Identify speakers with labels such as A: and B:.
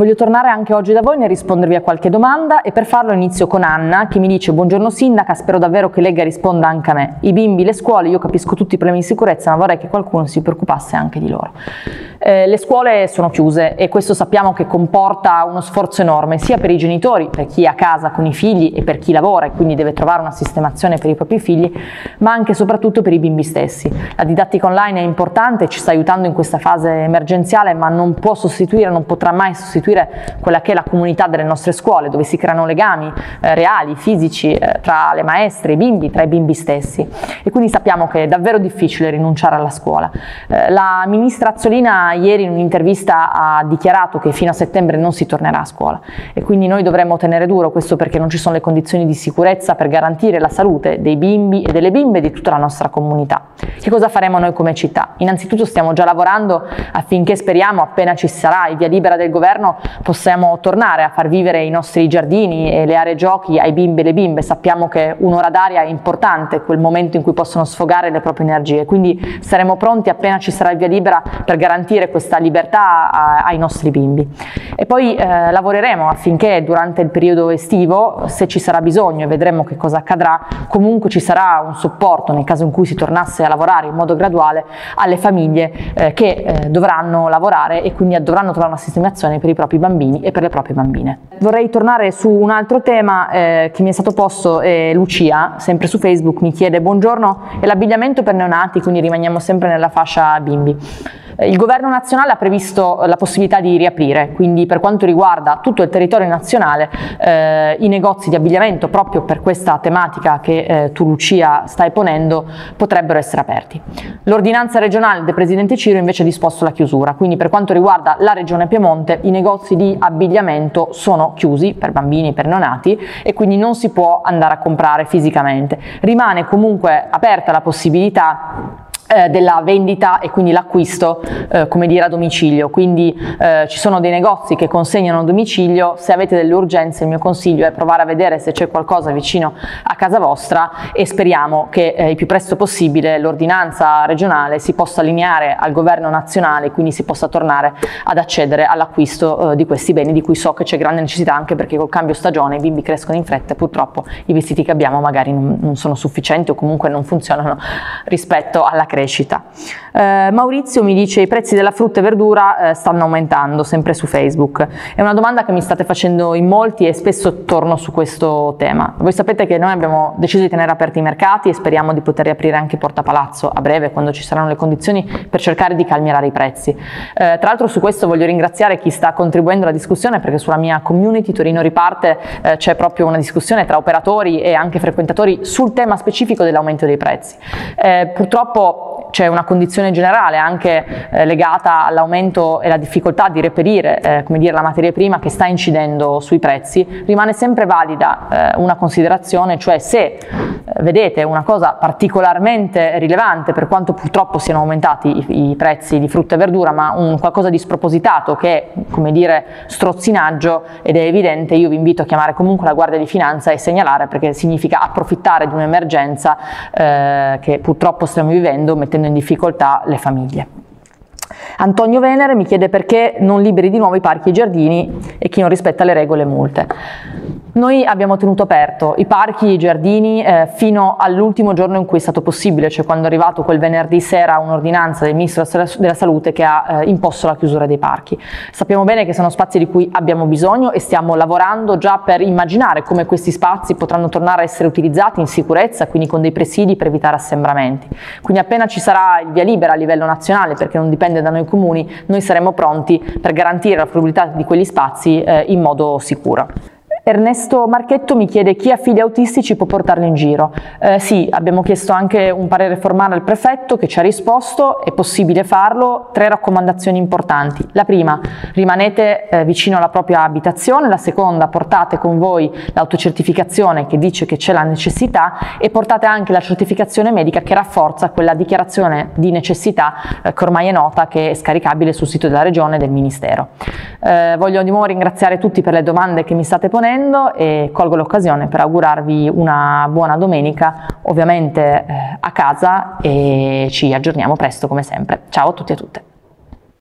A: Voglio tornare anche oggi da voi nel rispondervi a qualche domanda e per farlo inizio con Anna che mi dice buongiorno sindaca, spero davvero che Lega risponda anche a me. I bimbi, le scuole, io capisco tutti i problemi di sicurezza ma vorrei che qualcuno si preoccupasse anche di loro. Eh, le scuole sono chiuse e questo sappiamo che comporta uno sforzo enorme sia per i genitori, per chi è a casa con i figli e per chi lavora e quindi deve trovare una sistemazione per i propri figli, ma anche e soprattutto per i bimbi stessi. La didattica online è importante, ci sta aiutando in questa fase emergenziale ma non può sostituire, non potrà mai sostituire quella che è la comunità delle nostre scuole, dove si creano legami eh, reali, fisici, eh, tra le maestre, i bimbi, tra i bimbi stessi. E quindi sappiamo che è davvero difficile rinunciare alla scuola. Eh, la ministra Azzolina ieri in un'intervista ha dichiarato che fino a settembre non si tornerà a scuola e quindi noi dovremmo tenere duro questo perché non ci sono le condizioni di sicurezza per garantire la salute dei bimbi e delle bimbe di tutta la nostra comunità. Che cosa faremo noi come città? Innanzitutto stiamo già lavorando affinché speriamo appena ci sarà il via libera del governo possiamo tornare a far vivere i nostri giardini e le aree giochi ai bimbi e le bimbe. Sappiamo che un'ora d'aria è importante, quel momento in cui possono sfogare le proprie energie, quindi saremo pronti appena ci sarà il via libera per garantire questa libertà a, ai nostri bimbi. E poi eh, lavoreremo affinché durante il periodo estivo, se ci sarà bisogno e vedremo che cosa accadrà, comunque ci sarà un supporto nel caso in cui si tornasse a lavorare in modo graduale alle famiglie eh, che eh, dovranno lavorare e quindi dovranno trovare una sistemazione per i propri bambini e per le proprie bambine. Vorrei tornare su un altro tema eh, che mi è stato posto, eh, Lucia, sempre su Facebook, mi chiede buongiorno, è l'abbigliamento per neonati, quindi rimaniamo sempre nella fascia bimbi. Il governo nazionale ha previsto la possibilità di riaprire, quindi per quanto riguarda tutto il territorio nazionale eh, i negozi di abbigliamento proprio per questa tematica che eh, tu Lucia stai ponendo potrebbero essere aperti. L'ordinanza regionale del Presidente Ciro invece ha disposto la chiusura, quindi per quanto riguarda la regione Piemonte i negozi di abbigliamento sono chiusi per bambini e per neonati e quindi non si può andare a comprare fisicamente. Rimane comunque aperta la possibilità eh, della vendita e quindi l'acquisto eh, come dire a domicilio. Quindi eh, ci sono dei negozi che consegnano a domicilio. Se avete delle urgenze il mio consiglio è provare a vedere se c'è qualcosa vicino a casa vostra e speriamo che eh, il più presto possibile l'ordinanza regionale si possa allineare al governo nazionale quindi si possa tornare ad accedere all'acquisto eh, di questi beni di cui so che c'è grande necessità anche perché col cambio stagione i bimbi crescono in fretta e purtroppo i vestiti che abbiamo magari non, non sono sufficienti o comunque non funzionano rispetto alla crescita crescita. Eh, Maurizio mi dice i prezzi della frutta e verdura eh, stanno aumentando sempre su Facebook. È una domanda che mi state facendo in molti e spesso torno su questo tema. Voi sapete che noi abbiamo deciso di tenere aperti i mercati e speriamo di poter riaprire anche Porta Palazzo a breve quando ci saranno le condizioni per cercare di calmierare i prezzi. Eh, tra l'altro su questo voglio ringraziare chi sta contribuendo alla discussione perché sulla mia community Torino Riparte eh, c'è proprio una discussione tra operatori e anche frequentatori sul tema specifico dell'aumento dei prezzi. Eh, purtroppo c'è una condizione generale anche eh, legata all'aumento e alla difficoltà di reperire eh, dire, la materia prima che sta incidendo sui prezzi, rimane sempre valida eh, una considerazione, cioè se eh, vedete una cosa particolarmente rilevante per quanto purtroppo siano aumentati i, i, prezzi di frutta e verdura, ma un qualcosa di spropositato che è come dire strozzinaggio ed è evidente, io vi invito a chiamare comunque la Guardia di Finanza e segnalare perché significa approfittare di un'emergenza eh, che purtroppo stiamo vivendo mettendo mettendo in difficoltà le famiglie. Antonio Venere mi chiede perché non liberi di nuovo i parchi e i giardini e chi non rispetta le regole multe. Noi abbiamo tenuto aperto i parchi i giardini eh, fino all'ultimo giorno in cui è stato possibile, cioè quando è arrivato quel venerdì sera un'ordinanza del Ministro della Salute che ha eh, imposto la chiusura dei parchi. Sappiamo bene che sono spazi di cui abbiamo bisogno e stiamo lavorando già per immaginare come questi spazi potranno tornare a essere utilizzati in sicurezza, quindi con dei presidi per evitare assembramenti. Quindi appena ci sarà il via libera a livello nazionale, perché non dipende da noi comuni, noi saremo pronti per garantire la fruibilità di quegli spazi eh, in modo sicuro. Ernesto Marchetto mi chiede chi ha figli autistici può portarli in giro. Eh, sì, abbiamo chiesto anche un parere formale al prefetto che ci ha risposto, è possibile farlo, tre raccomandazioni importanti. La prima, rimanete eh, vicino alla propria abitazione, la seconda, portate con voi l'autocertificazione che dice che c'è la necessità e portate anche la certificazione medica che rafforza quella dichiarazione di necessità eh, che ormai è nota, che è scaricabile sul sito della Regione e del Ministero. Eh, voglio di nuovo ringraziare tutti per le domande che mi state ponendo ponendo e colgo l'occasione per augurarvi una buona domenica, ovviamente eh, a casa e ci aggiorniamo presto come sempre. Ciao a tutti e a tutte.